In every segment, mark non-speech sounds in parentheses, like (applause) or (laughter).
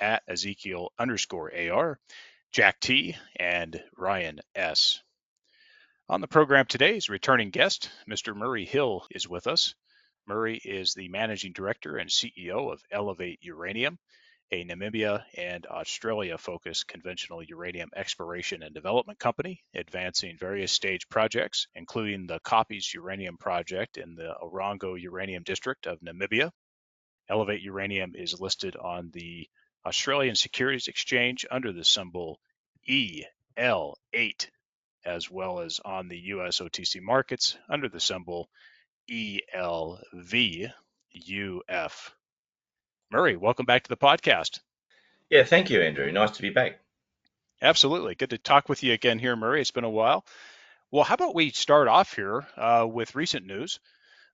at Ezekiel underscore AR, Jack T, and Ryan S. On the program today's returning guest, Mr. Murray Hill is with us. Murray is the managing director and CEO of Elevate Uranium, a Namibia and Australia focused conventional uranium exploration and development company, advancing various stage projects, including the Koppies Uranium Project in the Erongo Uranium District of Namibia. Elevate Uranium is listed on the Australian Securities Exchange under the symbol EL8, as well as on the US OTC markets under the symbol ELVUF. Murray, welcome back to the podcast. Yeah, thank you, Andrew. Nice to be back. Absolutely. Good to talk with you again here, Murray. It's been a while. Well, how about we start off here uh, with recent news?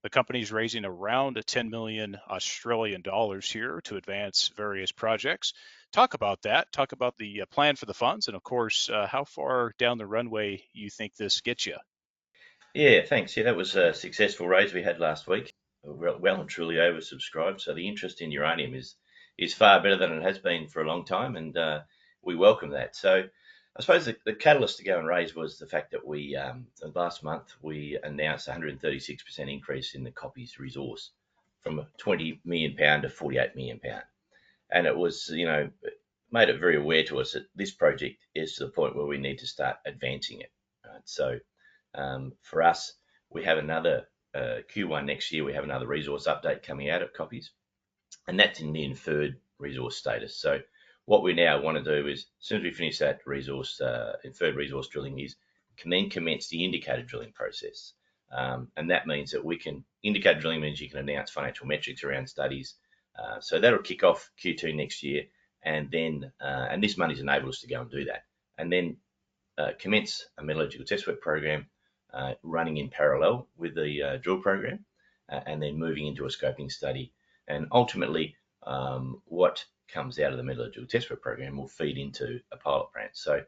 The company is raising around 10 million Australian dollars here to advance various projects. Talk about that. Talk about the uh, plan for the funds, and of course, uh, how far down the runway you think this gets you. Yeah, thanks. Yeah, that was a successful raise we had last week. Well and truly oversubscribed. So the interest in uranium is is far better than it has been for a long time, and uh, we welcome that. So I suppose the, the, catalyst to go and raise was the fact that we um, last month we announced 136% increase in the Koppies resource from 20 million pound to 48 million pound, and it was you know made it very aware to us that this project is to the point where we need to start advancing it. Right? So um, for us, we have another uh, Q1 next year. We have another resource update coming out of Koppies, and that's in the inferred resource status. So what we now want to do is, as soon as we finish that resource, uh, inferred resource drilling, is can then commence the indicated drilling process. Um, and that means that we can, indicated drilling means you can announce financial metrics around studies. Uh, so that'll kick off Q2 next year. And then, uh, and this money's enabled us to go and do that. And then uh, commence a metallurgical test work program uh, running in parallel with the uh, drill program, and then moving into a scoping study. And ultimately, um, what comes out of the metallurgical test work program will feed into a pilot plant. So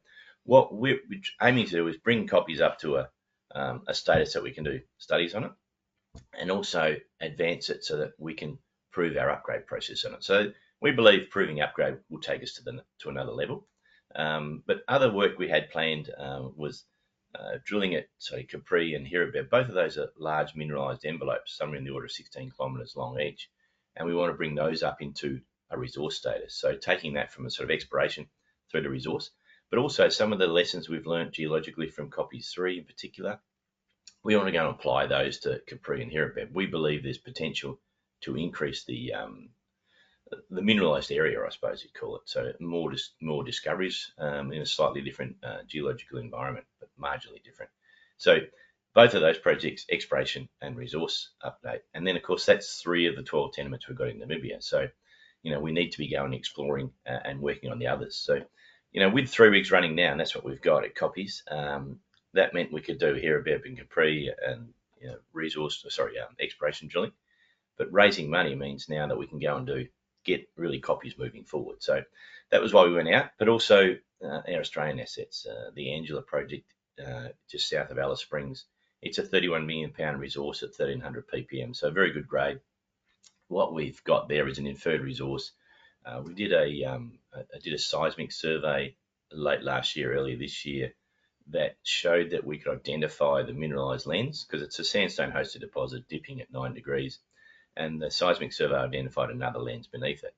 what we're aiming to do is bring Koppies up to a, um, a status that we can do studies on it and also advance it so that we can prove our upgrade process on it. So we believe proving upgrade will take us to the to another level. Um, but other work we had planned uh, was uh, drilling at say Capri and Hirabeb. Both of those are large mineralized envelopes, somewhere in the order of 16 kilometers long each, and we want to bring those up into a resource status. So taking that from a sort of exploration through to resource, but also some of the lessons we've learned geologically from Koppies three in particular, we want to go and apply those to Capri and Hirabeb. We believe there's potential to increase the um, the mineralized area, I suppose you'd call it. So more dis- more discoveries um, in a slightly different uh, geological environment, but marginally different. So both of those projects, exploration and resource update. And then, of course, that's three of the 12 tenements we've got in Namibia. So you know, we need to be going exploring uh, and working on the others. So, you know, with three weeks running now, and that's what we've got at Koppies, um, that meant we could do Hirabeb and Capri and you know, resource, sorry, um, exploration drilling. But raising money means now that we can go and do get really Koppies moving forward. So that was why we went out, but also uh, our Australian assets, uh, the Angela project uh, just south of Alice Springs. It's a 31 million pound resource at 1300 ppm, so very good grade what we've got there is an inferred resource. Uh, we did a, um, a, did a seismic survey late last year, earlier this year, that showed that we could identify the mineralized lens because it's a sandstone hosted deposit dipping at nine degrees, and the seismic survey identified another lens beneath it.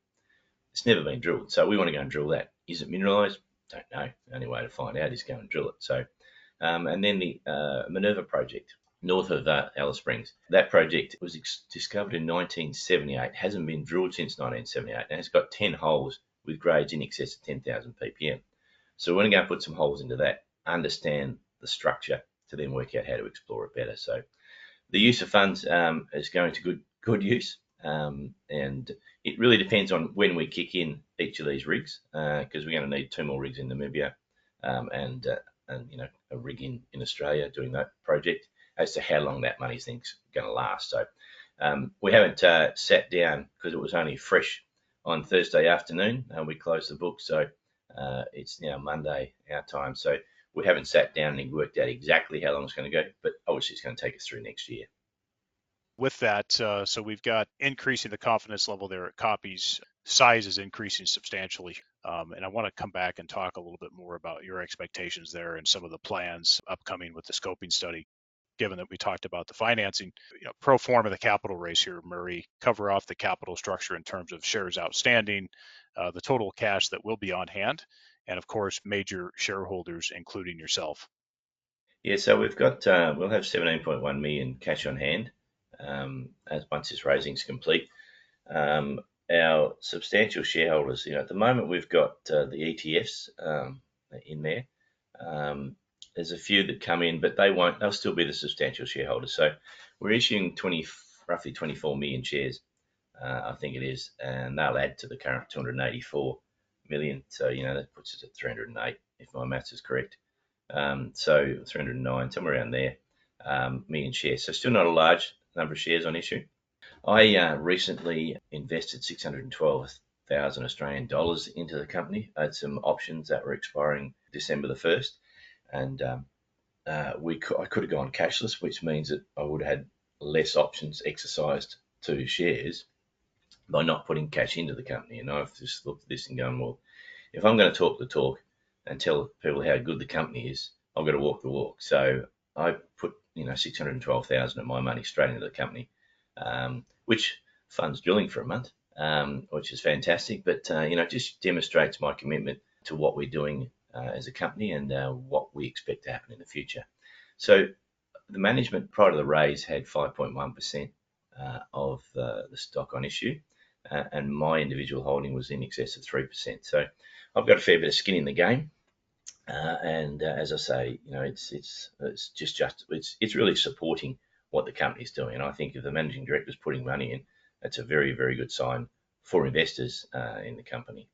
It's never been drilled, so we want to go and drill that. Is it mineralized? Don't know. The only way to find out is go and drill it. So, um, and then the uh, Minerva project north of uh, Alice Springs. That project was ex- discovered in 1978, hasn't been drilled since 1978, and it's got 10 holes with grades in excess of 10,000 ppm. So we're going to put some holes into that, understand the structure to then work out how to explore it better. So the use of funds um, is going to good good use, um, and it really depends on when we kick in each of these rigs because uh, we're going to need two more rigs in Namibia um, and uh, and you know a rig in, in Australia doing that project as to how long that money's thing's going to last. So um, we haven't uh, sat down because it was only fresh on Thursday afternoon and we closed the book. So uh, it's now Monday our time. So we haven't sat down and worked out exactly how long it's going to go, but obviously it's going to take us through next year. With that, uh, so we've got increasing the confidence level there at Koppies. Size is increasing substantially. Um, and I want to come back and talk a little bit more about your expectations there and some of the plans upcoming with the scoping study given that we talked about the financing, you know, pro forma the capital raise here, Murray, cover off the capital structure in terms of shares outstanding, uh, the total cash that will be on hand, and of course, major shareholders, including yourself. Yeah, so we've got, uh, we'll have 17.1 million cash on hand um, as once this raising is complete. Um, our substantial shareholders, you know, at the moment we've got uh, the ETFs um, in there. Um, there's a few that come in, but they won't. They'll still be the substantial shareholders. So we're issuing 20, roughly 24 million shares, uh, I think it is, and they'll add to the current 284 million. So you know that puts us at 308, if my maths is correct. Um, so 309, somewhere around there, um, million shares. So still not a large number of shares on issue. I uh, recently invested 612,000 Australian dollars into the company. I had some options that were expiring December the 1st and um, uh, we I could have gone cashless, which means that I would have had less options exercised to shares by not putting cash into the company. And I've just looked at this and gone, well, if I'm going to talk the talk and tell people how good the company is, I've got to walk the walk. So I put you know 612,000 of my money straight into the company, um, which funds drilling for a month, um, which is fantastic. But uh, you know, just demonstrates my commitment to what we're doing uh, as a company and uh, what we expect to happen in the future. So the management prior to the raise had 5.1% uh, of the stock on issue, and my individual holding was in excess of 3%. So I've got a fair bit of skin in the game. Uh, and uh, as I say, you know, it's it's it's just just it's it's really supporting what the company's doing. And I think if the managing director is putting money in, that's a very very good sign for investors uh, in the company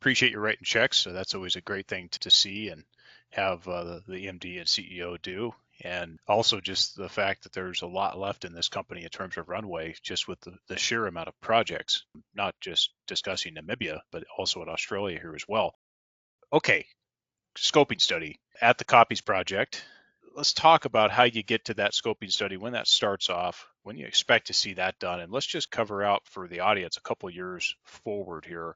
appreciate you writing checks. So that's always a great thing to, to see and have uh, the, the MD and CEO do. And also just the fact that there's a lot left in this company in terms of runway, just with the, the sheer amount of projects, not just discussing Namibia, but also in Australia here as well. Okay, scoping study at the Koppies Project. Let's talk about how you get to that scoping study, when that starts off, when you expect to see that done, and let's just cover out for the audience a couple years forward here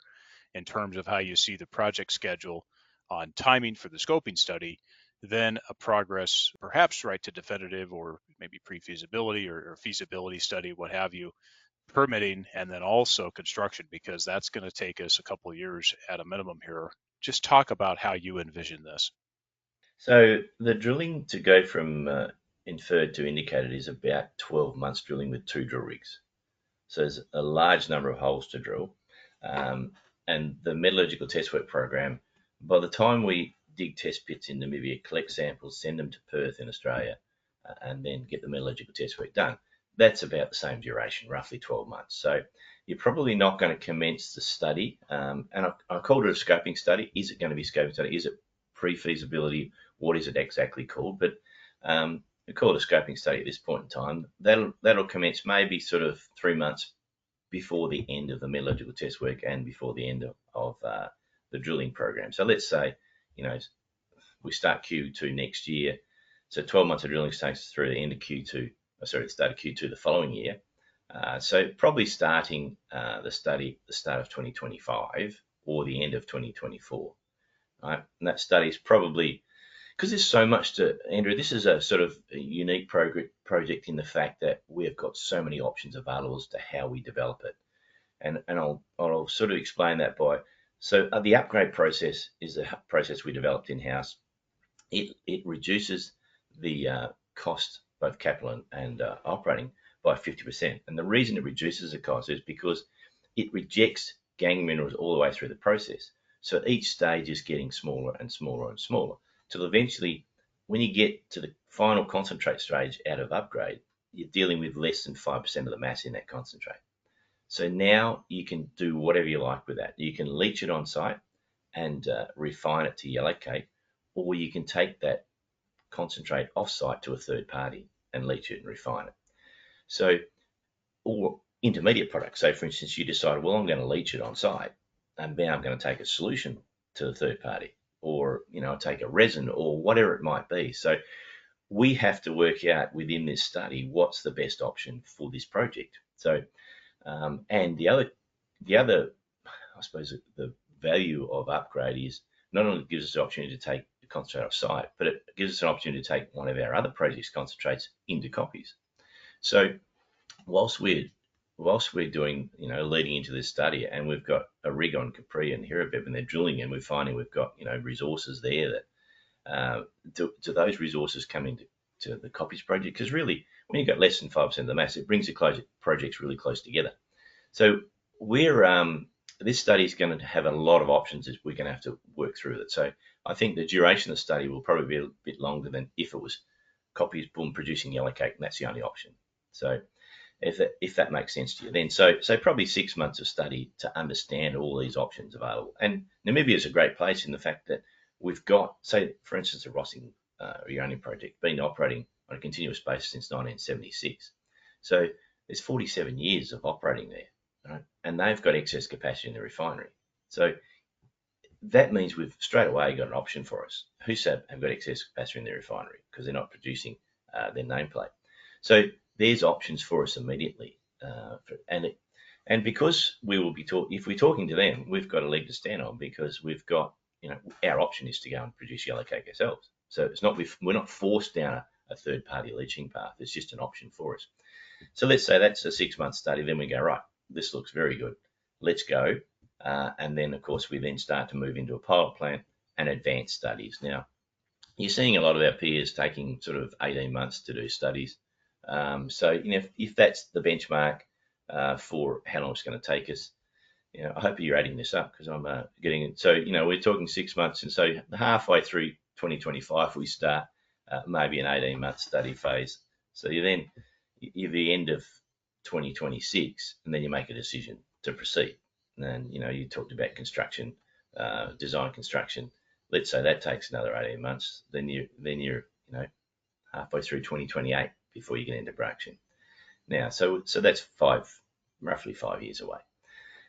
in terms of how you see the project schedule on timing for the scoping study, then a progress, perhaps right to definitive or maybe pre-feasibility or, or feasibility study, what have you, permitting, and then also construction, because that's going to take us a couple years at a minimum here. Just talk about how you envision this. So the drilling to go from uh, inferred to indicated is about 12 months drilling with two drill rigs. So there's a large number of holes to drill. Um, and the metallurgical test work program, by the time we dig test pits in Namibia, collect samples, send them to Perth in Australia, uh, and then get the metallurgical test work done, that's about the same duration, roughly 12 months. So you're probably not going to commence the study. Um, and I, I, called it a scoping study. Is it going to be scoping study? Is it pre-feasibility? What is it exactly called? But um, we call it a scoping study at this point in time. That'll that'll commence maybe sort of three months before the end of the metallurgical test work and before the end of, of uh, the drilling program. So let's say, you know, we start Q2 next year. So 12 months of drilling takes through the end of Q2, oh, sorry, the start of Q2 the following year. Uh, so probably starting uh, the study the start of 2025 or the end of 2024. Right? And that study is probably because there's so much to Andrew. This is a sort of a unique prog- project in the fact that we've got so many options available as to how we develop it, and and I'll I'll sort of explain that by so uh, the upgrade process is a process we developed in house. It it reduces the uh, cost both capital and, and uh, operating by 50%. And the reason it reduces the cost is because it rejects gangue minerals all the way through the process. So each stage is getting smaller and smaller and smaller till eventually, when you get to the final concentrate stage out of upgrade, you're dealing with less than 5% of the mass in that concentrate. So now you can do whatever you like with that. You can leach it on site and uh, refine it to yellow cake, or you can take that concentrate off site to a third party and leach it and refine it. So, or intermediate products. So, for instance, you decide, well, I'm going to leach it on site, and now I'm going to take a solution to the third party, or you know, take a resin or whatever it might be. So, we have to work out within this study what's the best option for this project. So, um, and the other, the other, I suppose, the value of upgrade is not only gives us the opportunity to take the concentrate off site, but it gives us an opportunity to take one of our other projects concentrates into Koppies. So, whilst we're whilst we're doing, you know, leading into this study, and we've got a rig on Capri and Hirabeb, and they're drilling, and we're finding we've got, you know, resources there that uh, do, do, those resources come into to the Koppies project? Because really, when you've got less than five percent of the mass, it brings the projects really close together. So we're um, this study is going to have a lot of options as we're going to have to work through it. So I think the duration of the study will probably be a bit longer than if it was Koppies boom producing yellow cake, and that's the only option. So if that, if that makes sense to you. Then so so probably six months of study to understand all these options available. And Namibia is a great place in the fact that we've got, say, for instance, the Rossing uh, uranium project been operating on a continuous basis since 1976. So there's 47 years of operating there, right? and they've got excess capacity in the refinery. So that means we've straight away got an option for us. Husab have got excess capacity in their refinery because they're not producing uh, their nameplate. So there's options for us immediately. Uh, and it, and because we will be talking, if we're talking to them, we've got a leg to stand on because we've got, you know, our option is to go and produce yellow cake ourselves. So it's not we're not forced down a, a third party leaching path. It's just an option for us. So let's say that's a six month study. Then we go right. This looks very good. Let's go. Uh, and then of course we then start to move into a pilot plant and advanced studies. Now you're seeing a lot of our peers taking sort of 18 months to do studies. Um, so, you know, if, if, that's the benchmark uh, for how long it's going to take us, you know, I hope you're adding this up because I'm uh, getting it. So, you know, we're talking six months, and so halfway through 2025 we start uh, maybe an 18 month study phase. So you then you're the end of 2026, and then you make a decision to proceed. And you know, you talked about construction, uh, design construction. Let's say that takes another 18 months. Then you then you're you know halfway through 2028 before you get into production. Now, so so that's five, roughly five years away.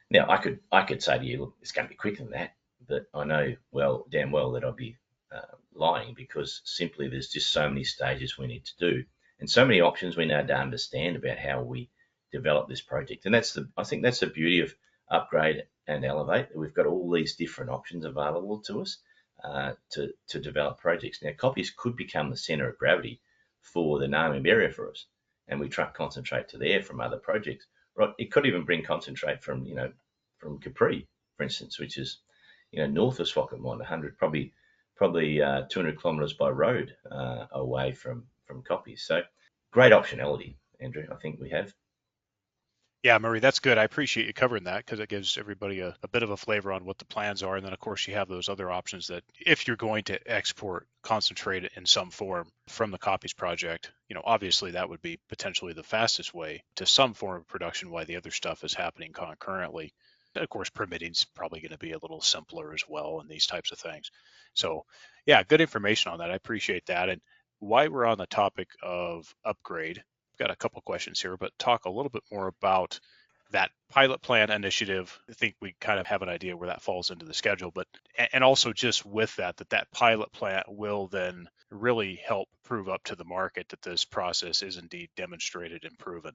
Now, I could I could say to you, look, it's going to be quicker than that, but I know well, damn well that I'll be uh, lying because simply there's just so many stages we need to do and so many options we need to understand about how we develop this project. And that's the I think that's the beauty of upgrade and elevate. We've got all these different options available to us uh, to to develop projects. Now, Koppies could become the centre of gravity for the Namib area for us, and we truck concentrate to there from other projects. Right, it could even bring concentrate from you know from Capri, for instance, which is you know north of Swakopmund, 100 probably probably uh, 200 kilometres by road uh, away from from Koppies. So great optionality, Andrew. I think we have. Yeah, Murray, that's good. I appreciate you covering that because it gives everybody a, a, bit of a flavor on what the plans are. And then, of course, you have those other options that if you're going to export concentrate in some form from the Koppies project, you know, obviously that would be potentially the fastest way to some form of production while the other stuff is happening concurrently. Of course, permitting is probably going to be a little simpler as well and these types of things. So, yeah, good information on that. I appreciate that. And why we're on the topic of upgrade, got a couple questions here, but talk a little bit more about that pilot plan initiative. I think we kind of have an idea where that falls into the schedule, but and also just with that, that that pilot plant will then really help prove up to the market that this process is indeed demonstrated and proven.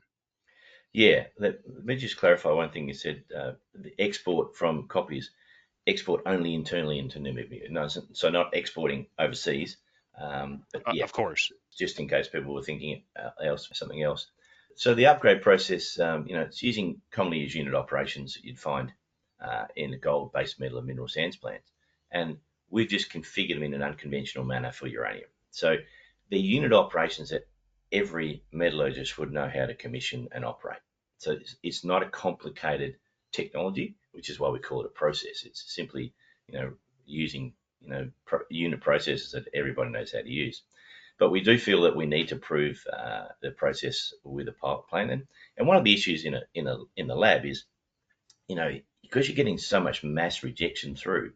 Yeah, let, let me just clarify one thing you said. Uh, the export from Koppies, export only internally into Namibia. No, so not exporting overseas. Um, but uh, of course just in case people were thinking uh, else something else. So the upgrade process, um, you know, it's using commonly used unit operations that you'd find uh, in a gold-based metal and mineral sands plant, and we've just configured them in an unconventional manner for uranium. So the unit operations that every metallurgist would know how to commission and operate. So it's, it's not a complicated technology, which is why we call it a process. It's simply, you know, using you know unit processes that everybody knows how to use. but we do feel that we need to prove uh, the process with a pilot plant. And, and one of the issues in a, in a in the lab is, you know, because you're getting so much mass rejection through,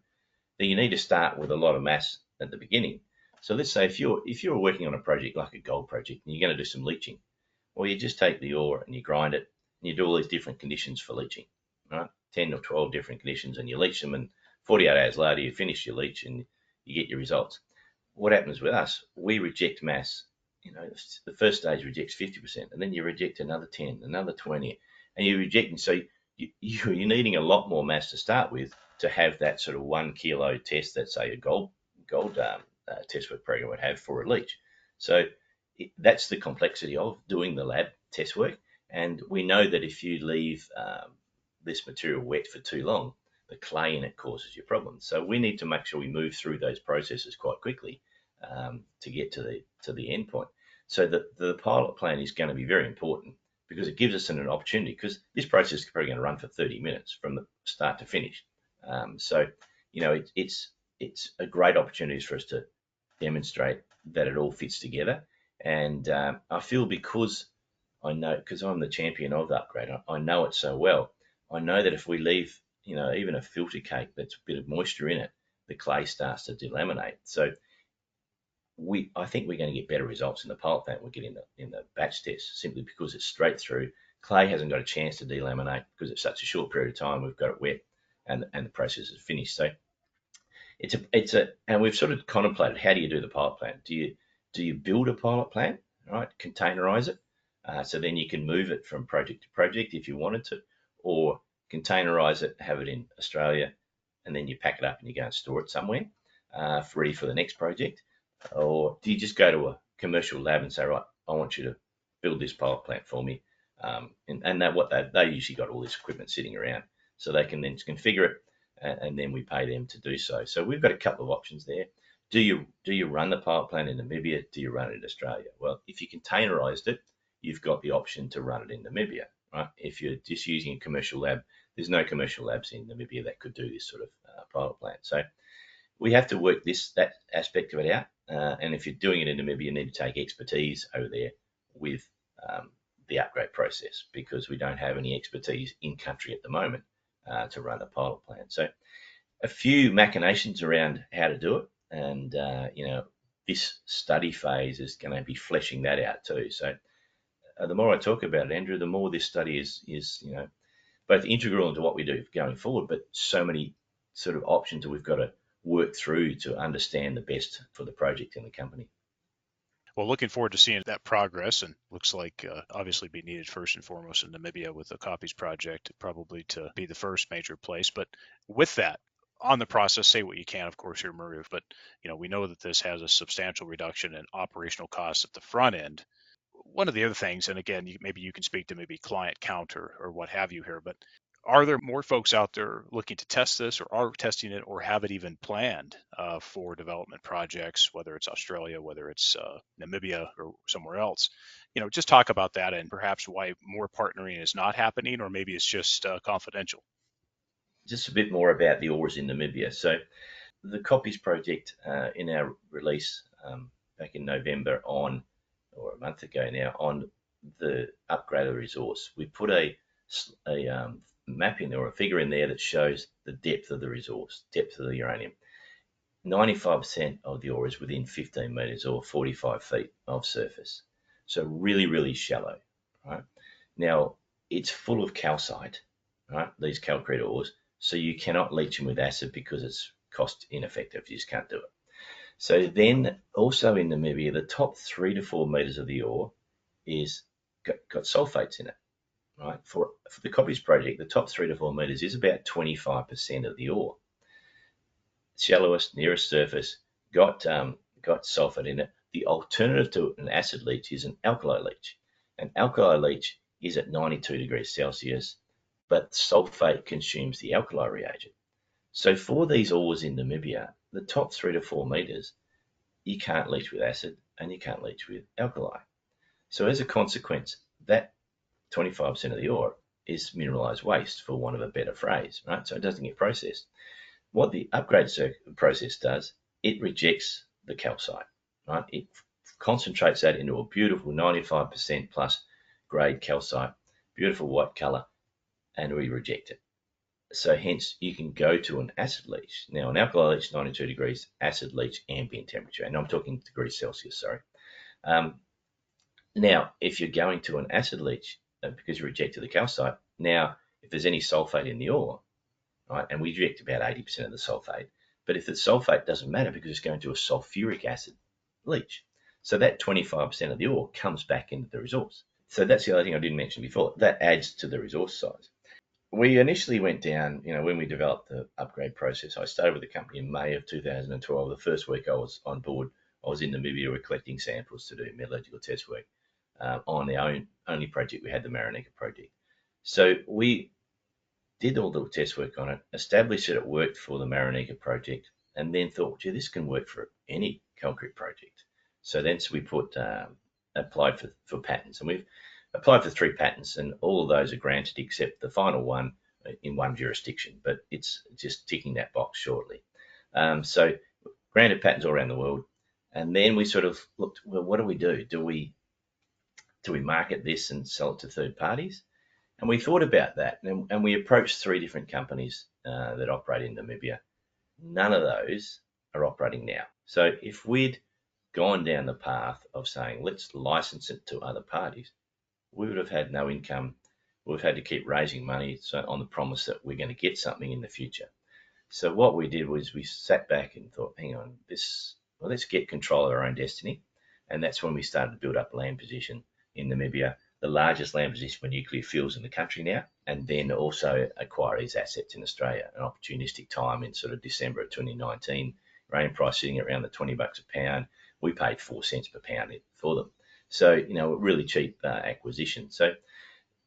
that you need to start with a lot of mass at the beginning. So let's say if you're if you're working on a project like a gold project and you're going to do some leaching, well, you just take the ore and you grind it and you do all these different conditions for leaching, right? 10 or 12 different conditions and you leach them and 48 hours later you finish your leach and you get your results. What happens with us? We reject mass. You know, the first stage rejects 50% and then you reject another 10, another 20, and you're rejecting. So (laughs) you, you're needing a lot more mass to start with to have that sort of one kilo test that say a gold gold um, uh, test work program would have for a leach. So it, that's the complexity of doing the lab test work. And we know that if you leave um, this material wet for too long, the clay in it causes you problems. So we need to make sure we move through those processes quite quickly um, to get to the to the end point. So the, the pilot plan is going to be very important because it gives us an, an opportunity because this process is probably going to run for 30 minutes from the start to finish. Um, so you know it, it's it's a great opportunity for us to demonstrate that it all fits together. And um, I feel because I know because I'm the champion of the upgrade, I, I know it so well. I know that if we leave, you know, even a filter cake that's a bit of moisture in it, the clay starts to delaminate. So we, I think we're going to get better results in the pilot plant we get in the in the batch test simply because it's straight through. Clay hasn't got a chance to delaminate because it's such a short period of time. We've got it wet, and and the process is finished. So it's a it's a and we've sort of contemplated how do you do the pilot plant? Do you do you build a pilot plant, right? Containerize it, uh, so then you can move it from project to project if you wanted to, or containerize it, have it in Australia, and then you pack it up and you go and store it somewhere, uh, ready for the next project. Or do you just go to a commercial lab and say, right, I want you to build this pilot plant for me, um, and, and that what they they usually got all this equipment sitting around, so they can then configure it, and, and then we pay them to do so. So we've got a couple of options there. Do you do you run the pilot plant in Namibia? Do you run it in Australia? Well, if you containerized it, you've got the option to run it in Namibia, right? If you're just using a commercial lab, there's no commercial labs in Namibia that could do this sort of uh, pilot plant. So we have to work this that aspect of it out. Uh, and if you're doing it in Namibia, you need to take expertise over there with um, the upgrade process because we don't have any expertise in country at the moment uh, to run a pilot plant. So a few machinations around how to do it, and uh, you know this study phase is going to be fleshing that out too. So uh, the more I talk about it, Andrew, the more this study is is you know both integral into what we do going forward, but so many sort of options that we've got to work through to understand the best for the project and the company. Well, looking forward to seeing that progress, and looks like uh, obviously be needed first and foremost in Namibia with the Koppies project, probably to be the first major place. But with that, on the process, say what you can, of course, here, Murray. But you know, we know that this has a substantial reduction in operational costs at the front end one of the other things, and again, you, maybe you can speak to maybe client count or, or what have you here, but are there more folks out there looking to test this or are testing it or have it even planned uh, for development projects, whether it's Australia, whether it's uh, Namibia or somewhere else? You know, just talk about that and perhaps why more partnering is not happening or maybe it's just uh, confidential. Just a bit more about the ores in Namibia. So the Koppies project uh, in our release um, back in November on or a month ago now on the upgrade of resource. We put a, a um, map in there or a figure in there that shows the depth of the resource, depth of the uranium. 95% of the ore is within 15 meters or 45 feet of surface. So really, really shallow, right? Now, it's full of calcite, right? These calcrete ores. So you cannot leach them with acid because it's cost ineffective. You just can't do it. So then also in Namibia, the top three to four meters of the ore is got, got sulfates in it, right? For, for the Koppies project, the top three to four meters is about 25% of the ore. Shallowest, nearest surface, got, um, got sulfate in it. The alternative to an acid leach is an alkali leach. An alkali leach is at 92 degrees Celsius, but sulfate consumes the alkali reagent. So for these ores in Namibia, the top three to four meters, you can't leach with acid and you can't leach with alkali. So as a consequence, that 25% of the ore is mineralized waste, for want of a better phrase, right? So it doesn't get processed. What the upgrade process does, it rejects the calcite, right? It concentrates that into a beautiful 95% plus grade calcite, beautiful white color, and we reject it. So hence you can go to an acid leach. Now an alkali leach 92 degrees, acid leach ambient temperature, and I'm talking degrees Celsius, sorry. Um, now, if you're going to an acid leach uh, because you rejected the calcite, now if there's any sulfate in the ore, right, and we reject about 80% of the sulfate, but if the sulfate doesn't matter because it's going to a sulfuric acid leach, so that 25% of the ore comes back into the resource. So that's the other thing I didn't mention before. That adds to the resource size. We initially went down, you know, when we developed the upgrade process, I started with the company in May of 2012. The first week I was on board, I was in Namibia collecting samples to do metallurgical test work uh, on the own, only project we had, the Marenica project. So we did all the test work on it, established that it worked for the Marenica project, and then thought, gee, this can work for any calcrete project. So then so we put um, applied for, for patents, and we've applied for three patents, and all of those are granted except the final one in one jurisdiction. But it's just ticking that box shortly. Um, so granted patents all around the world, and then we sort of looked, well, what do we do? Do we do we market this and sell it to third parties? And we thought about that, and, and we approached three different companies uh, that operate in Namibia. None of those are operating now. So if we'd gone down the path of saying, let's license it to other parties, we would have had no income. We've had to keep raising money so on the promise that we're going to get something in the future. So what we did was we sat back and thought, hang on, this well, let's get control of our own destiny. And that's when we started to build up land position in Namibia, the largest land position for nuclear fuels in the country now, and then also acquire these assets in Australia. An opportunistic time in sort of December of 2019, uranium price sitting around the 20 bucks a pound we paid four cents per pound for them. So, you know, a really cheap uh, acquisition. So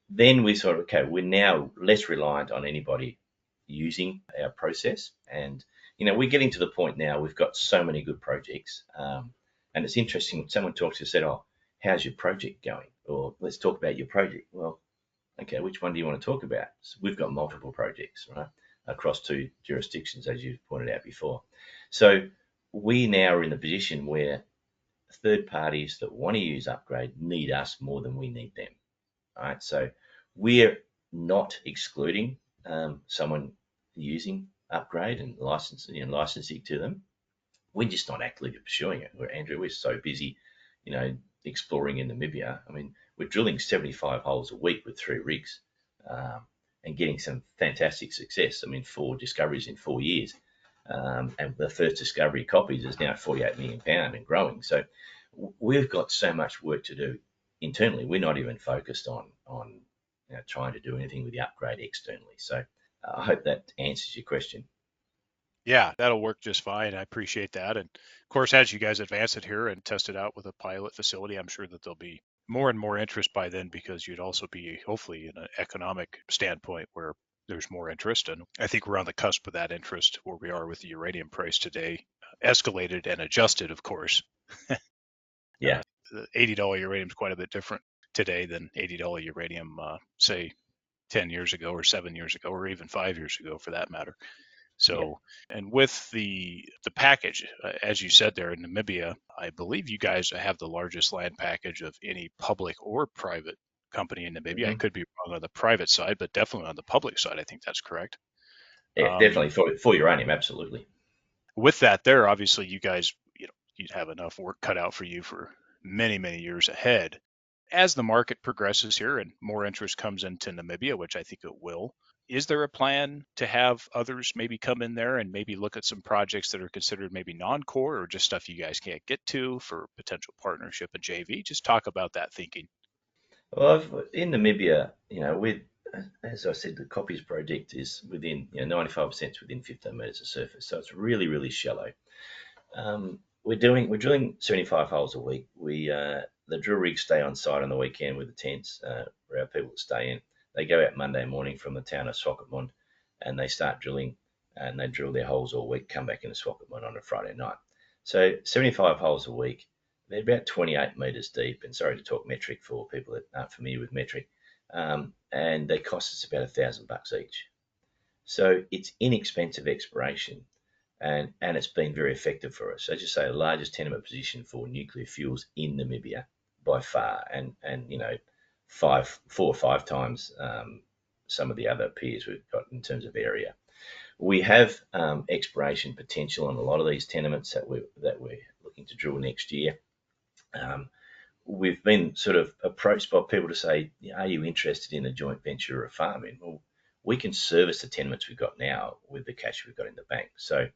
then we sort of, okay, we're now less reliant on anybody using our process. And, you know, we're getting to the point now, we've got so many good projects. Um, and it's interesting, when someone talks to said, oh, how's your project going? Or let's talk about your project. Well, okay, which one do you want to talk about? So we've got multiple projects, right, across two jurisdictions, as you pointed out before. So we now are in the position where third parties that want to use upgrade need us more than we need them. All right, so we're not excluding um, someone using upgrade and licensing and licensing to them. We're just not actively pursuing it. We're Andrew, we're so busy, you know, exploring in Namibia. I mean, we're drilling 75 holes a week with three rigs um, and getting some fantastic success. I mean, four discoveries in four years. Um, and the first discovery Koppies is now 48 million pound and growing. So we've got so much work to do internally. We're not even focused on on you know, trying to do anything with the upgrade externally. So uh, I hope that answers your question. Yeah, that'll work just fine. I appreciate that. And of course, as you guys advance it here and test it out with a pilot facility, I'm sure that there'll be more and more interest by then because you'd also be hopefully in an economic standpoint where there's more interest. And I think we're on the cusp of that interest where we are with the uranium price today, escalated and adjusted, of course. (laughs) yeah. Uh, $80 uranium is quite a bit different today than $80 uranium, uh, say, 10 years ago or seven years ago or even five years ago for that matter. So, yeah. and with the the package, uh, as you said there in Namibia, I believe you guys have the largest land package of any public or private company in Namibia. Mm-hmm. I could be wrong on the private side, but definitely on the public side, I think that's correct. Yeah, um, definitely for, for uranium, absolutely. With that, there obviously you guys, you know, you'd have enough work cut out for you for many, many years ahead. As the market progresses here and more interest comes into Namibia, which I think it will, is there a plan to have others maybe come in there and maybe look at some projects that are considered maybe non-core or just stuff you guys can't get to for potential partnership and JV? Just talk about that thinking. Well, I've, in Namibia, you know, with as I said, the Koppies project is within, you know, 95% within 15 meters of surface, so it's really, really shallow. Um, we're doing, we're drilling 75 holes a week. We, uh, the drill rigs stay on site on the weekend with the tents uh, where our people stay in. They go out Monday morning from the town of Swakopmund and they start drilling and they drill their holes all week, come back into Swakopmund on a Friday night. So 75 holes a week they're about 28 metres deep, and sorry to talk metric for people that aren't familiar with metric, um, and they cost us about a thousand bucks each. So it's inexpensive exploration, and and it's been very effective for us. As you say, the largest tenement position for nuclear fuels in Namibia by far, and and you know, five, four or five times um, some of the other peers we've got in terms of area. We have um, exploration potential on a lot of these tenements that we that we're looking to drill next year. Um, we've been sort of approached by people to say, "Are you interested in a joint venture or a farming?" Well, we can service the tenements we've got now with the cash we've got in the bank. So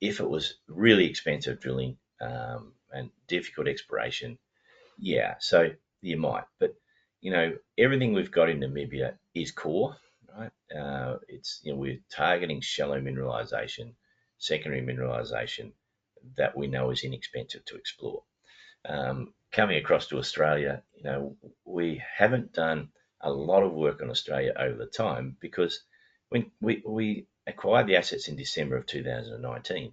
if it was really expensive drilling um, and difficult exploration, yeah, so you might. But you know, everything we've got in Namibia is core, right? Uh, it's you know we're targeting shallow mineralization, secondary mineralization that we know is inexpensive to explore. Um, coming across to Australia, you know, we haven't done a lot of work on Australia over the time because when we, we acquired the assets in December of 2019,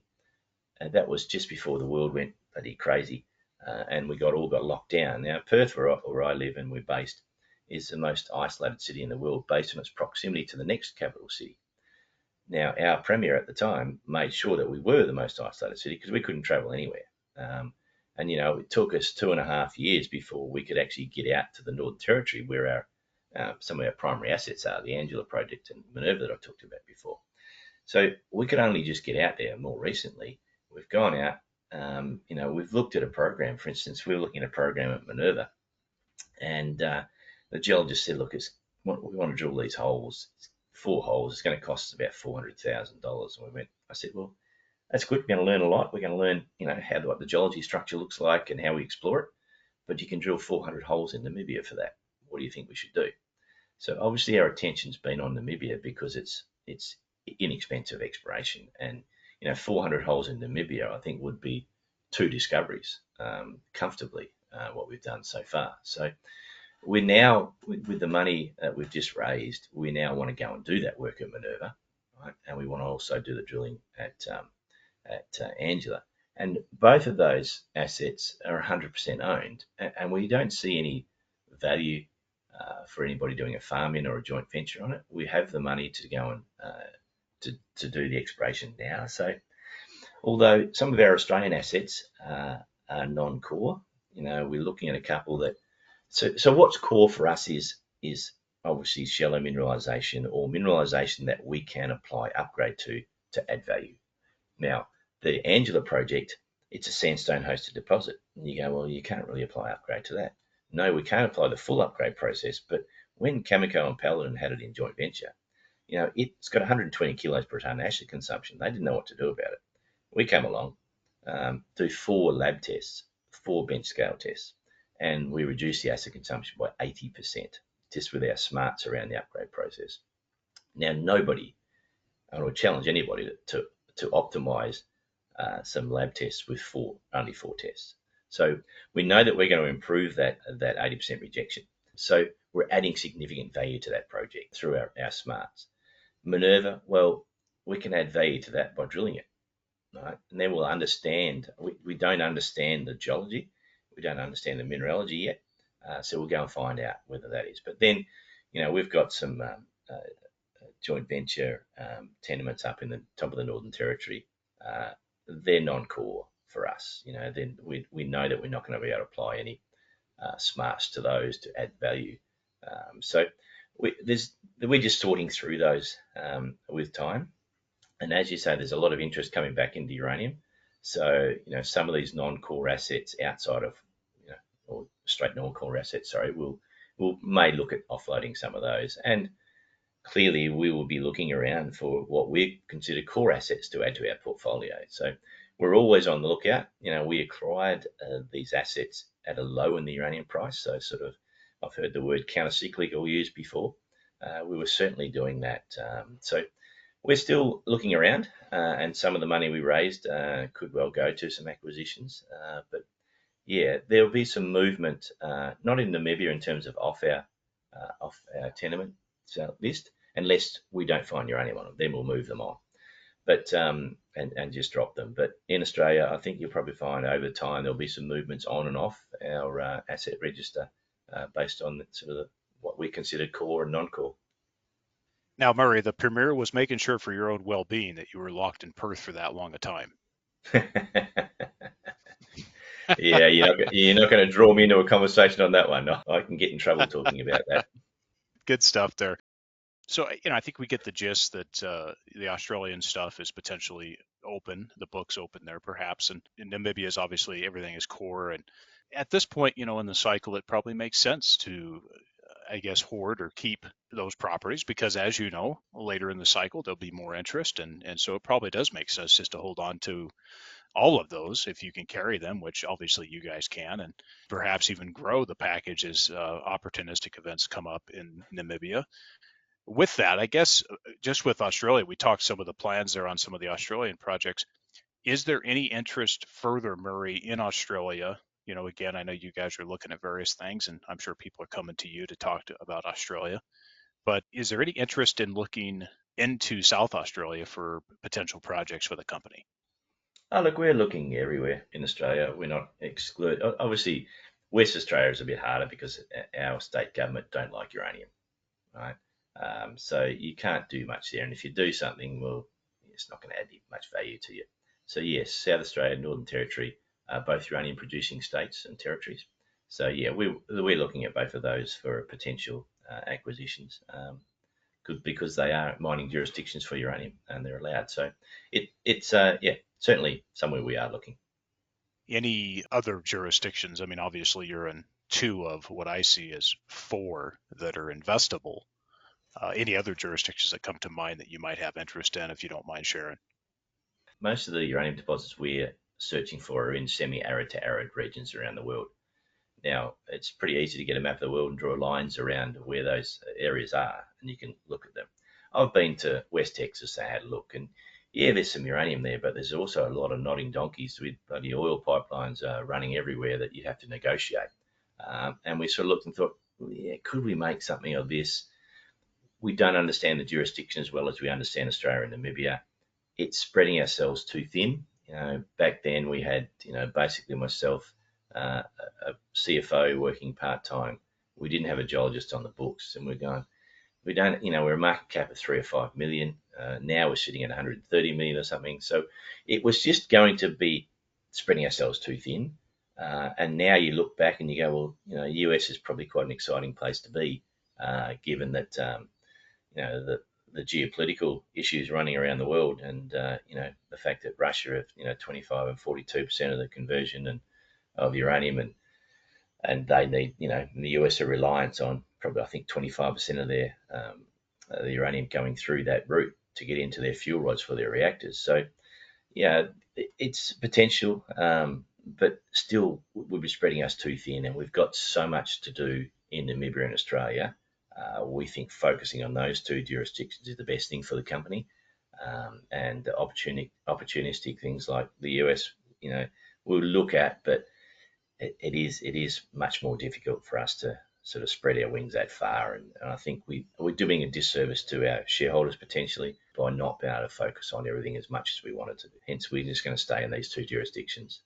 and that was just before the world went bloody crazy, uh, and we got all got locked down. Now Perth, where I, where I live and we're based, is the most isolated city in the world based on its proximity to the next capital city. Now our premier at the time made sure that we were the most isolated city because we couldn't travel anywhere. Um, and you know, it took us two and a half years before we could actually get out to the Northern Territory where our uh, some of our primary assets are, the Angela project and Minerva that I talked about before. So we could only just get out there more recently. We've gone out, um, you know, we've looked at a program. For instance, we were looking at a program at Minerva, and uh, the geologist said, "Look, it's, we want to drill these holes, four holes. It's going to cost us about four hundred thousand dollars." And we went. I said, "Well, that's good. We're going to learn a lot. We're going to learn, you know, how what the geology structure looks like and how we explore it. But you can drill 400 holes in Namibia for that. What do you think we should do?" So obviously our attention's been on Namibia because it's it's inexpensive exploration, and you know 400 holes in Namibia I think would be two discoveries um, comfortably uh, what we've done so far. So we're now with, with, the money that we've just raised, we now want to go and do that work at Minerva, right? And we want to also do the drilling at um, at uh, Angela. And both of those assets are 100% owned, and, we don't see any value uh, for anybody doing a farm in or a joint venture on it. We have the money to go and uh, to, to do the exploration now. So, although some of our Australian assets uh, are non-core, you know, we're looking at a couple that. So, so what's core for us is is obviously shallow mineralization or mineralization that we can apply upgrade to to add value. Now, the Angela project, it's a sandstone hosted deposit. And you go, well, you can't really apply upgrade to that. No, we can't apply the full upgrade process, but when Cameco and Paladin had it in joint venture, you know, it's got 120 kilos per tonne acid consumption. They didn't know what to do about it. We came along, um, do four lab tests, four bench scale tests, and we reduced the acid consumption by 80% just with our smarts around the upgrade process. Now, nobody, I would challenge anybody to, to, to optimize uh, some lab tests with four, only four tests. So we know that we're going to improve that that 80% rejection. So we're adding significant value to that project through our, our smarts. Minerva, well, we can add value to that by drilling it. Right? And then we'll understand, we, we don't understand the geology, we don't understand the mineralogy yet. Uh, so we'll go and find out whether that is. But then, you know, we've got some um, uh, joint venture um, tenements up in the top of the Northern Territory. Uh, they're non-core for us. You know, then we, we know that we're not going to be able to apply any uh, smarts to those to add value. Um, so we, we're just sorting through those um, with time. And as you say, there's a lot of interest coming back into uranium. So, you know, some of these non-core assets outside of, you know, or straight non-core assets, sorry, we'll, we'll may look at offloading some of those. And clearly we will be looking around for what we consider core assets to add to our portfolio. So we're always on the lookout. You know, we acquired uh, these assets at a low in the uranium price, so sort of I've heard the word countercyclical used before. Uh, we were certainly doing that. Um, so we're still looking around, uh, and some of the money we raised uh, could well go to some acquisitions. Uh, but yeah, there'll be some movement, uh, not in Namibia in terms of off our off our tenement list, unless we don't find uranium on them. Then we'll move them on but um, and, and just drop them. But in Australia, I think you'll probably find over time there'll be some movements on and off our uh, asset register uh, based on sort of the, what we consider core and non-core. Now, Murray, the premier was making sure for your own well-being that you were locked in Perth for that long a time. (laughs) yeah, you're not, you're not going to draw me into a conversation on that one. I can get in trouble talking about that. (laughs) Good stuff there. So, you know, I think we get the gist that uh, the Australian stuff is potentially open, the book's open there perhaps, and, and Namibia is obviously everything is core. And at this point, you know, in the cycle, it probably makes sense to, uh, I guess, hoard or keep those properties because, as you know, later in the cycle there'll be more interest, and and so it probably does make sense just to hold on to all of those if you can carry them, which obviously you guys can, and perhaps even grow the package as uh, opportunistic events come up in Namibia. With that, I guess uh, just with Australia, we talked some of the plans there on some of the Australian projects. Is there any interest further, Murray, in Australia? You know, again, I know you guys are looking at various things, and I'm sure people are coming to you to talk to, about Australia. But is there any interest in looking into South Australia for potential projects for the company? Oh, look, we're looking everywhere in Australia. We're not exclude. Obviously, West Australia is a bit harder because our state government don't like uranium, right? Um, so you can't do much there. And if you do something, well, it's not going to add much value to you. So yes, South Australia, and Northern Territory, are both uranium producing states and territories. So yeah, we're we're looking at both of those for potential uh, acquisitions. Um, because they are mining jurisdictions for uranium and they're allowed. So it it's uh, yeah certainly somewhere we are looking. Any other jurisdictions? I mean, obviously you're in two of what I see as four that are investable. Uh, any other jurisdictions that come to mind that you might have interest in, if you don't mind sharing? Most of the uranium deposits we're searching for are in semi-arid to arid regions around the world. Now, it's pretty easy to get a map of the world and draw lines around where those areas are, and you can look at them. I've been to West Texas, I had a look, and yeah, there's some uranium there, but there's also a lot of nodding donkeys with bloody oil pipelines uh, running everywhere that you have to negotiate. Um, and we sort of looked and thought, well, yeah, could we make something of this? We don't understand the jurisdiction as well as we understand Australia and Namibia. It's spreading ourselves too thin. You know, back then we had, you know, basically myself, uh, a CFO working part time. We didn't have a geologist on the books, and we're going, we don't, you know, we're a market cap of three or five million. Uh, now we're sitting at 130 million or something. So it was just going to be spreading ourselves too thin. Uh, and now you look back and you go, well, you know, US is probably quite an exciting place to be, uh, given that, um, you know, the, the geopolitical issues running around the world, and uh, you know, the fact that Russia have, you know, 25 and 42 percent of the conversion and of uranium, and and they need, you know, the US are reliant on probably I think 25 percent of their um, the uranium going through that route to get into their fuel rods for their reactors. So, yeah, it's potential, um, but still would be spreading us too thin. And we've got so much to do in Namibia and Australia. Uh, we think focusing on those two jurisdictions is the best thing for the company. Um, and the opportunistic, opportunistic things like the US, you know, we'll look at, but it, it is it is much more difficult for us to sort of spread our wings that far. And, and I think we, we're doing a disservice to our shareholders potentially by not being able to focus on everything as much as we wanted to. Hence, we're just going to stay in these two jurisdictions.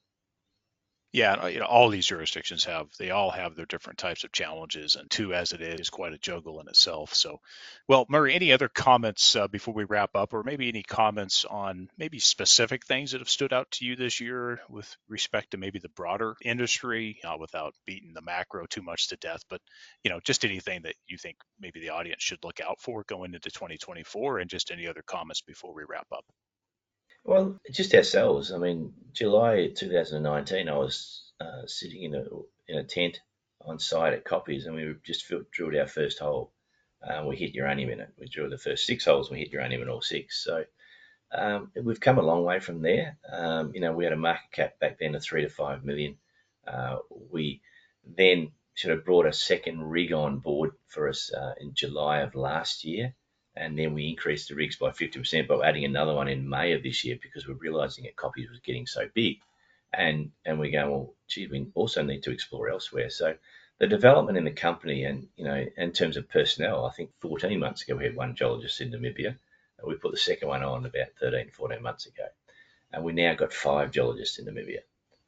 Yeah, you know, all these jurisdictions have they all have their different types of challenges, and two as it is, is quite a juggle in itself. So, well, Murray, any other comments uh, before we wrap up, or maybe any comments on maybe specific things that have stood out to you this year with respect to maybe the broader industry, uh, without beating the macro too much to death, but you know, just anything that you think maybe the audience should look out for going into 2024, and just any other comments before we wrap up. Well, just ourselves. I mean, July 2019, I was uh, sitting in a in a tent on site at Koppies, and we just drilled our first hole. Um, we hit uranium in it. We drilled the first six holes. We hit uranium in all six. So um, we've come a long way from there. Um, you know, we had a market cap back then of three to five million. Uh, we then sort of brought a second rig on board for us uh, in July of last year and then we increased the rigs by 50% by adding another one in May of this year because we're realizing that Koppies was getting so big. And and we go, well, gee, we also need to explore elsewhere. So the development in the company and, you know, in terms of personnel, I think 14 months ago we had one geologist in Namibia. We put the second one on about 13, 14 months ago. And we now got five geologists in Namibia,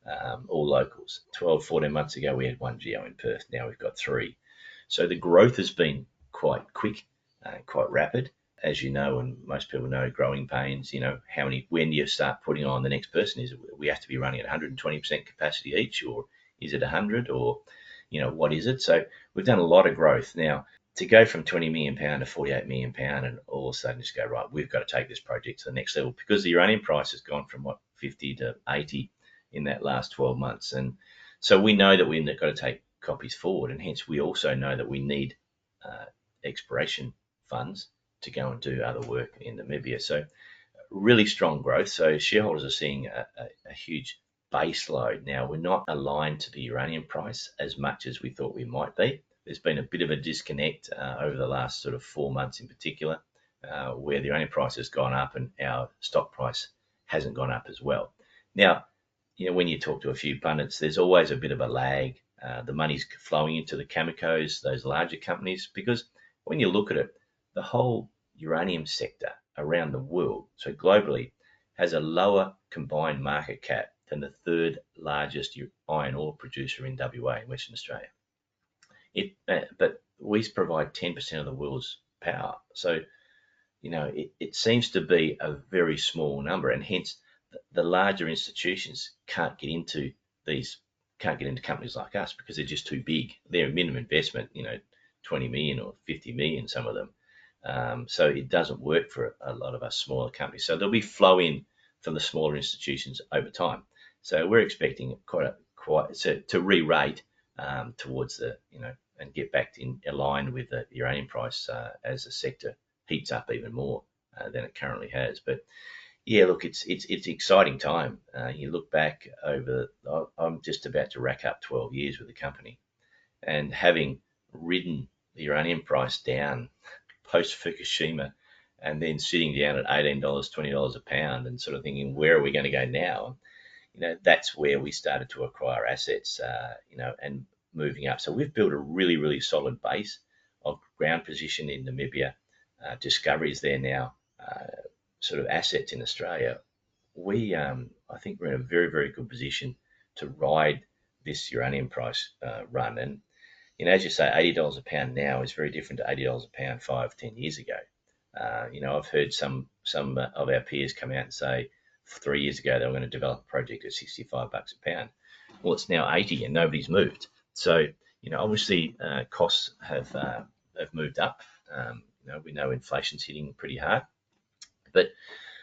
um, all locals. 12, 14 months ago we had one geo in Perth. Now we've got three. So the growth has been quite quick uh, quite rapid. as you know, and most people know, growing pains. You know, how many? When do you start putting on the next person? Is we have to be running at 120% capacity each, or is it 100, or you know, what is it? So we've done a lot of growth now. To go from 20 million pound to 48 million pound, and all of a sudden just go right, we've got to take this project to the next level because the uranium price has gone from what 50 to 80 in that last 12 months, and so we know that we've got to take Koppies forward, and hence we also know that we need uh, exploration funds to go and do other work in Namibia. So really strong growth. So shareholders are seeing a, a, a huge base load. Now we're not aligned to the uranium price as much as we thought we might be. There's been a bit of a disconnect uh, over the last sort of four months in particular, uh, where the uranium price has gone up and our stock price hasn't gone up as well. Now, you know, when you talk to a few pundits, there's always a bit of a lag. Uh, the money's flowing into the Cameco's, those larger companies, because when you look at it, the whole uranium sector around the world, so globally, has a lower combined market cap than the third largest iron ore producer in WA, in Western Australia. It, uh, but we provide 10% of the world's power. So, you know, it, it seems to be a very small number, and hence the, larger institutions can't get into these can't get into companies like us because they're just too big. They're minimum investment, you know, 20 million or 50 million, some of them. Um, so it doesn't work for a lot of us smaller companies. So there'll be flow in from the smaller institutions over time. So we're expecting quite a, quite to, to re-rate um, towards the you know and get back in aligned with the uranium price uh, as the sector heats up even more uh, than it currently has. But yeah, look, it's it's it's exciting time. Uh, you look back over, I'm just about to rack up 12 years with the company, and having ridden the uranium price down post Fukushima, and then sitting down at $18, $20 a pound, and sort of thinking, where are we going to go now? You know, that's where we started to acquire assets, uh, you know, and moving up. So we've built a really, really solid base of ground position in Namibia, uh, discoveries there now, uh, sort of assets in Australia. We, um, I think, we're in a very, very good position to ride this uranium price uh, run. And you know, as you say, eighty dollars a pound now is very different to eighty dollars a pound five, ten years ago. Uh, you know, I've heard some some of our peers come out and say three years ago they were going to develop a project at sixty five bucks a pound. Well, it's now eighty and nobody's moved. So you know, obviously uh, costs have uh, have moved up. Um, you know, we know inflation's hitting pretty hard, but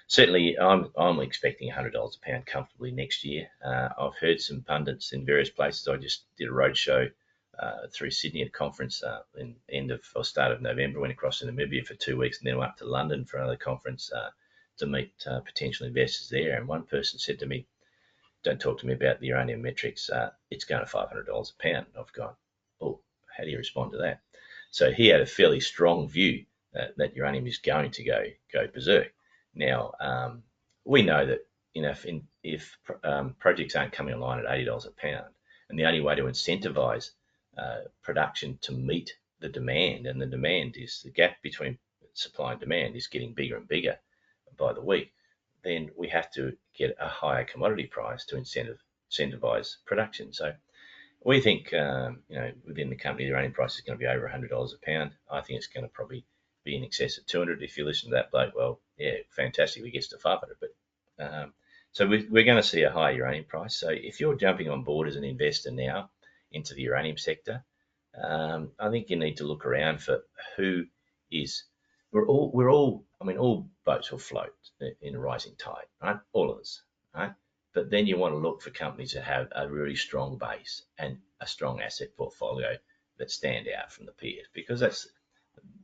certainly I'm I'm expecting $100 a pound comfortably next year. Uh, I've heard some pundits in various places. I just did a roadshow uh, through Sydney at a conference uh, in end of or start of November. Went across to Namibia for two weeks and then went up to London for another conference uh, to meet uh, potential investors there. And one person said to me, "Don't talk to me about the uranium metrics. Uh, it's going to five hundred dollars a pound." I've gone, "Oh, how do you respond to that?" So he had a fairly strong view that, that uranium is going to go go berserk. Now um, we know that you know if, in, if um, projects aren't coming online at eighty dollars a pound, and the only way to incentivize uh, production to meet the demand, and the demand is the gap between supply and demand is getting bigger and bigger by the week, then we have to get a higher commodity price to incentive, incentivize production. So we think, um, you know, within the company, the uranium price is going to be over $100 a pound. I think it's going to probably be in excess of 200. If you listen to that bloke, well, yeah, fantastic, we get to 500. But um, so we, we're going to see a higher uranium price. So if you're jumping on board as an investor now, into the uranium sector, um, I think you need to look around for who is. We're all, we're all, I mean, all boats will float in a rising tide, right? All of us, right? But then you want to look for companies that have a really strong base and a strong asset portfolio that stand out from the peers, because that's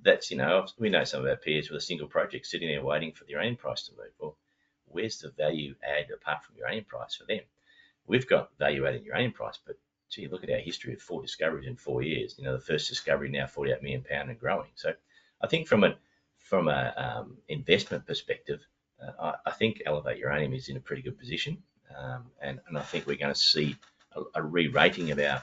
that's you know we know some of our peers with a single project sitting there waiting for the uranium price to move. Well, where's the value add apart from uranium price for them? We've got value added uranium price, but gee, look at our history of four discoveries in four years. You know, the first discovery now 48 million pound and growing. So I think from a from a um, investment perspective, uh, I, I, think Elevate Uranium is in a pretty good position, um, and, and I think we're going to see a, a re-rating of our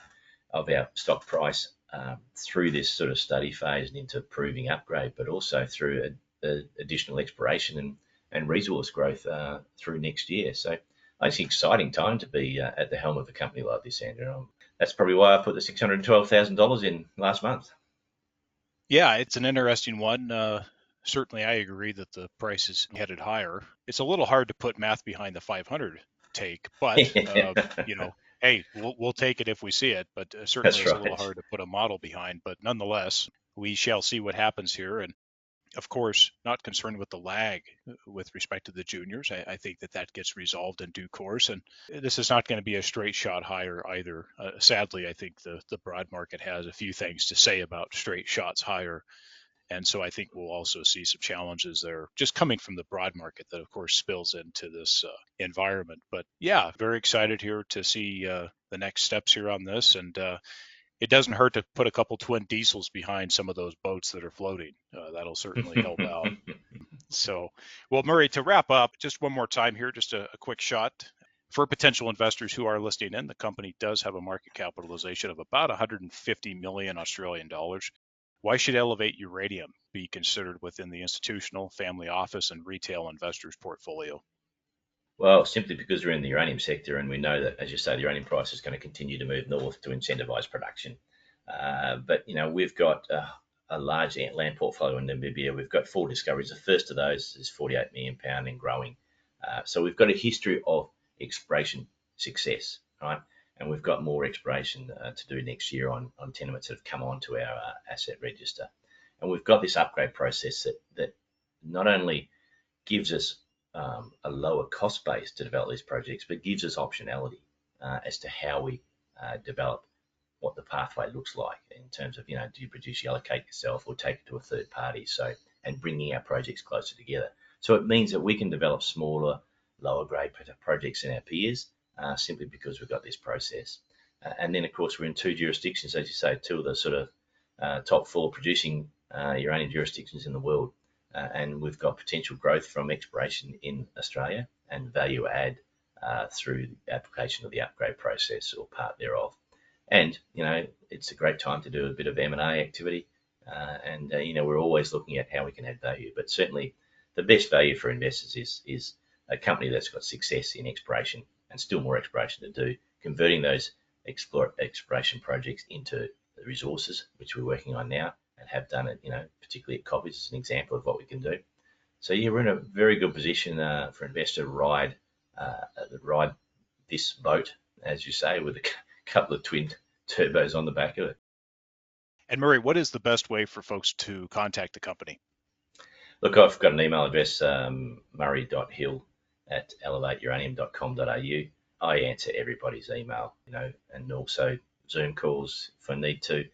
of our stock price um, through this sort of study phase and into proving upgrade, but also through a, a additional exploration and, and resource growth uh, through next year. So it's an exciting time to be uh, at the helm of a company like this, Andrew. Um, that's probably why I put the six hundred twelve thousand dollars in last month. Yeah, it's an interesting one. Uh, certainly I agree that the price is headed higher. It's a little hard to put math behind the 500 take, but (laughs) uh, you know, hey, we'll, we'll take it if we see it. But uh, certainly it's a little hard to put a model behind. But nonetheless, we shall see what happens here. And of course, not concerned with the lag uh, with respect to the juniors. I, I, think that that gets resolved in due course, and this is not going to be a straight shot higher either. Uh, sadly, I think the the broad market has a few things to say about straight shots higher, and so I think we'll also see some challenges there, just coming from the broad market that, of course, spills into this uh, environment. But yeah, very excited here to see uh, the next steps here on this, and uh, it doesn't hurt to put a couple twin diesels behind some of those boats that are floating. Uh, that'll certainly help (laughs) out. So, well, Murray, to wrap up, just one more time here, just a, a quick shot. For potential investors who are listening in, the company does have a market capitalization of about 150 million Australian dollars. Why should Elevate Uranium be considered within the institutional, family office, and retail investors' portfolio? Well, simply because we're in the uranium sector and we know that, as you say, the uranium price is going to continue to move north to incentivize production. Uh, but, you know, we've got uh, a large land portfolio in Namibia. We've got four discoveries. The first of those is 48 million pound and growing. Uh, so we've got a history of exploration success, right? And we've got more exploration uh, to do next year on, on tenements that have come onto our uh, asset register. And we've got this upgrade process that, that not only gives us um, a lower cost base to develop these projects, but gives us optionality uh, as to how we uh, develop what the pathway looks like in terms of, you know, do you produce, you allocate yourself or take it to a third party? So, and bringing our projects closer together. So it means that we can develop smaller, lower grade projects than our peers uh, simply because we've got this process. Uh, and then, of course, we're in two jurisdictions, as you say, two of the sort of uh, top four producing uh, uranium jurisdictions in the world uh, and we've got potential growth from exploration in Australia and value add uh, through the application of the upgrade process or part thereof. And you know, it's a great time to do a bit of M&A activity, uh, and uh, you know, we're always looking at how we can add value. But certainly, the best value for investors is is a company that's got success in exploration and still more exploration to do, converting those explore, exploration projects into the resources, which we're working on now, and have done it, you know, particularly at Koppies as an example of what we can do. So yeah, we're in a very good position uh, for investor to ride uh, ride this boat, as you say, with a couple of twin turbos on the back of it. And Murray, what is the best way for folks to contact the company? Look, I've got an email address, um, murray.hill at elevateuranium.com.au. I answer everybody's email, you know, and also Zoom calls if I need to,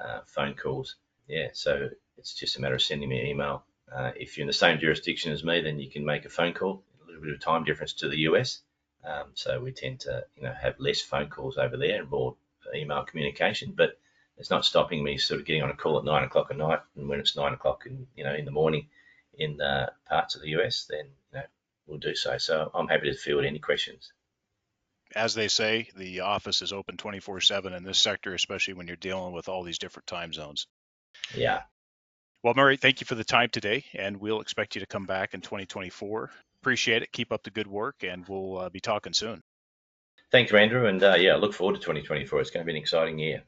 uh, phone calls yeah, so it's just a matter of sending me an email. Uh, if you're in the same jurisdiction as me, then you can make a phone call. A little bit of time difference to the US, um, so we tend to you know have less phone calls over there and more email communication. But it's not stopping me sort of getting on a call at nine o'clock at night, and when it's nine o'clock in you know in the morning in uh, parts of the US, then you know we'll do so. So I'm happy to field any questions as they say, the office is open 24 7 in this sector, especially when you're dealing with all these different time zones. Yeah. Well, Murray, thank you for the time today, and we'll expect you to come back in 2024. Appreciate it. Keep up the good work, and we'll uh, be talking soon. Thanks, Andrew, and uh, yeah, look forward to 2024. It's going to be an exciting year.